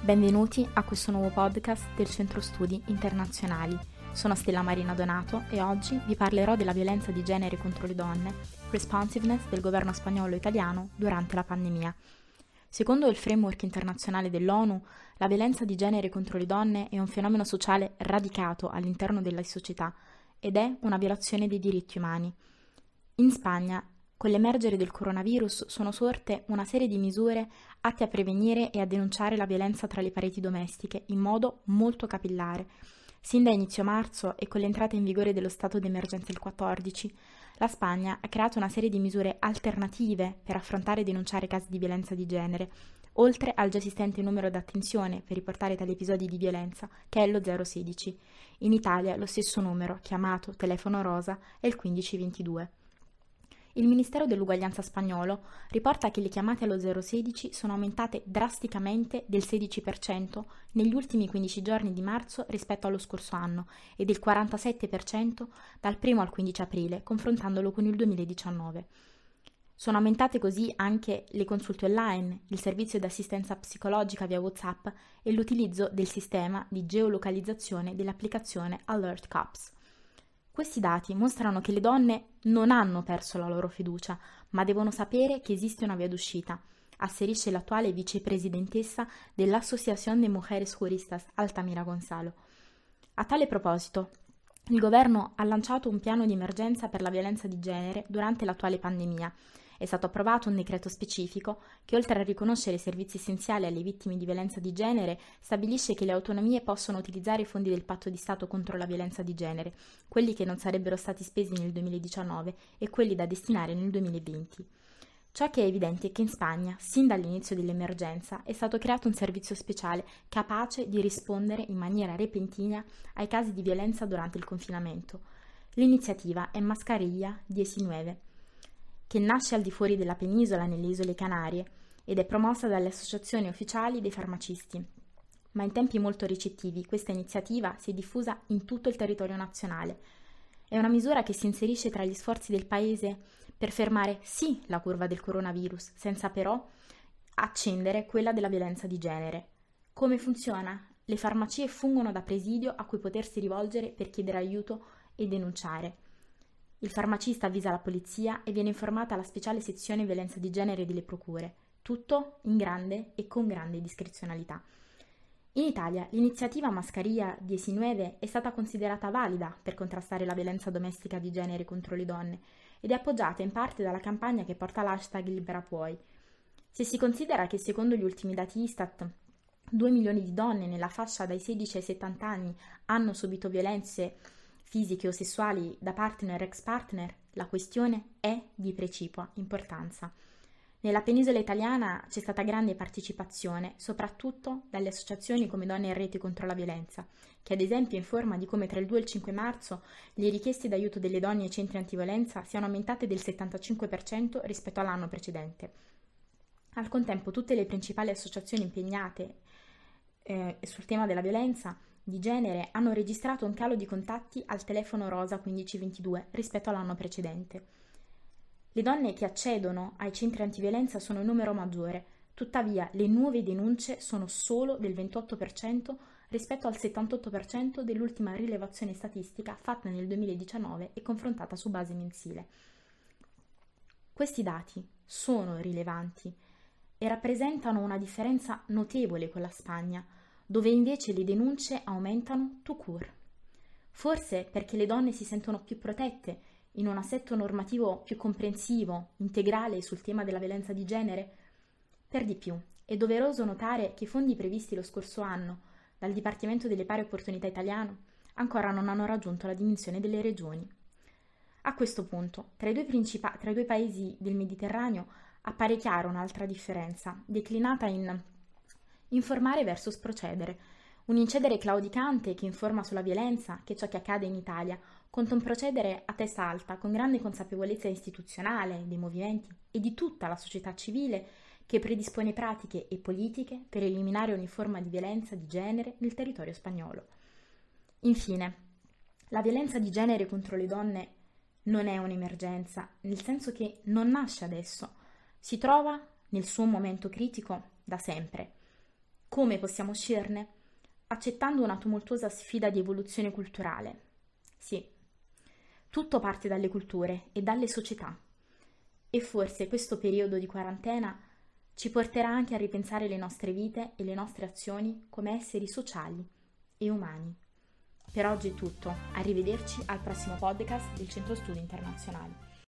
Benvenuti a questo nuovo podcast del Centro Studi Internazionali. Sono Stella Marina Donato e oggi vi parlerò della violenza di genere contro le donne, responsiveness del governo spagnolo italiano durante la pandemia. Secondo il framework internazionale dell'ONU, la violenza di genere contro le donne è un fenomeno sociale radicato all'interno della società ed è una violazione dei diritti umani. In Spagna con l'emergere del coronavirus sono sorte una serie di misure atte a prevenire e a denunciare la violenza tra le pareti domestiche in modo molto capillare. Sin da inizio marzo e con l'entrata in vigore dello stato d'emergenza il 14, la Spagna ha creato una serie di misure alternative per affrontare e denunciare casi di violenza di genere, oltre al già esistente numero d'attenzione per riportare tali episodi di violenza, che è lo 016. In Italia lo stesso numero, chiamato telefono rosa, è il 1522. Il Ministero dell'Uguaglianza spagnolo riporta che le chiamate allo 016 sono aumentate drasticamente del 16% negli ultimi 15 giorni di marzo rispetto allo scorso anno e del 47% dal 1 al 15 aprile, confrontandolo con il 2019. Sono aumentate così anche le consulte online, il servizio di assistenza psicologica via WhatsApp e l'utilizzo del sistema di geolocalizzazione dell'applicazione Alert Cops. Questi dati mostrano che le donne non hanno perso la loro fiducia, ma devono sapere che esiste una via d'uscita, asserisce l'attuale vicepresidentessa dell'Associación de Mujeres Juristas, Altamira Gonzalo. A tale proposito, il governo ha lanciato un piano di emergenza per la violenza di genere durante l'attuale pandemia è stato approvato un decreto specifico che, oltre a riconoscere i servizi essenziali alle vittime di violenza di genere, stabilisce che le autonomie possono utilizzare i fondi del patto di Stato contro la violenza di genere, quelli che non sarebbero stati spesi nel 2019 e quelli da destinare nel 2020. Ciò che è evidente è che in Spagna, sin dall'inizio dell'emergenza, è stato creato un servizio speciale capace di rispondere in maniera repentina ai casi di violenza durante il confinamento. L'iniziativa è Mascarilla 19 che nasce al di fuori della penisola nelle isole Canarie ed è promossa dalle associazioni ufficiali dei farmacisti. Ma in tempi molto ricettivi questa iniziativa si è diffusa in tutto il territorio nazionale. È una misura che si inserisce tra gli sforzi del Paese per fermare sì la curva del coronavirus, senza però accendere quella della violenza di genere. Come funziona? Le farmacie fungono da presidio a cui potersi rivolgere per chiedere aiuto e denunciare. Il farmacista avvisa la polizia e viene informata la speciale sezione violenza di genere delle procure, tutto in grande e con grande discrezionalità. In Italia l'iniziativa Mascaria 19 è stata considerata valida per contrastare la violenza domestica di genere contro le donne ed è appoggiata in parte dalla campagna che porta l'hashtag Libera Puoi. Se si considera che secondo gli ultimi dati Istat 2 milioni di donne nella fascia dai 16 ai 70 anni hanno subito violenze fisiche o sessuali da partner ex partner, la questione è di precipua importanza. Nella penisola italiana c'è stata grande partecipazione, soprattutto dalle associazioni come Donne in Rete contro la Violenza, che ad esempio informa di come tra il 2 e il 5 marzo le richieste d'aiuto delle donne ai centri antiviolenza siano aumentate del 75% rispetto all'anno precedente. Al contempo tutte le principali associazioni impegnate eh, sul tema della violenza di genere hanno registrato un calo di contatti al telefono rosa 1522 rispetto all'anno precedente. Le donne che accedono ai centri antiviolenza sono in numero maggiore, tuttavia le nuove denunce sono solo del 28% rispetto al 78% dell'ultima rilevazione statistica fatta nel 2019 e confrontata su base mensile. Questi dati sono rilevanti e rappresentano una differenza notevole con la Spagna, dove invece le denunce aumentano tout court. Forse perché le donne si sentono più protette in un assetto normativo più comprensivo, integrale sul tema della violenza di genere? Per di più, è doveroso notare che i fondi previsti lo scorso anno dal Dipartimento delle Pari Opportunità italiano ancora non hanno raggiunto la dimensione delle regioni. A questo punto, tra i due, principa- tra i due paesi del Mediterraneo appare chiara un'altra differenza, declinata in Informare versus procedere. Un incedere claudicante che informa sulla violenza, che è ciò che accade in Italia, contro un procedere a testa alta, con grande consapevolezza istituzionale, dei movimenti e di tutta la società civile che predispone pratiche e politiche per eliminare ogni forma di violenza di genere nel territorio spagnolo. Infine, la violenza di genere contro le donne non è un'emergenza, nel senso che non nasce adesso, si trova nel suo momento critico da sempre Come possiamo uscirne? Accettando una tumultuosa sfida di evoluzione culturale. Sì, tutto parte dalle culture e dalle società. E forse questo periodo di quarantena ci porterà anche a ripensare le nostre vite e le nostre azioni come esseri sociali e umani. Per oggi è tutto, arrivederci al prossimo podcast del Centro Studi Internazionali.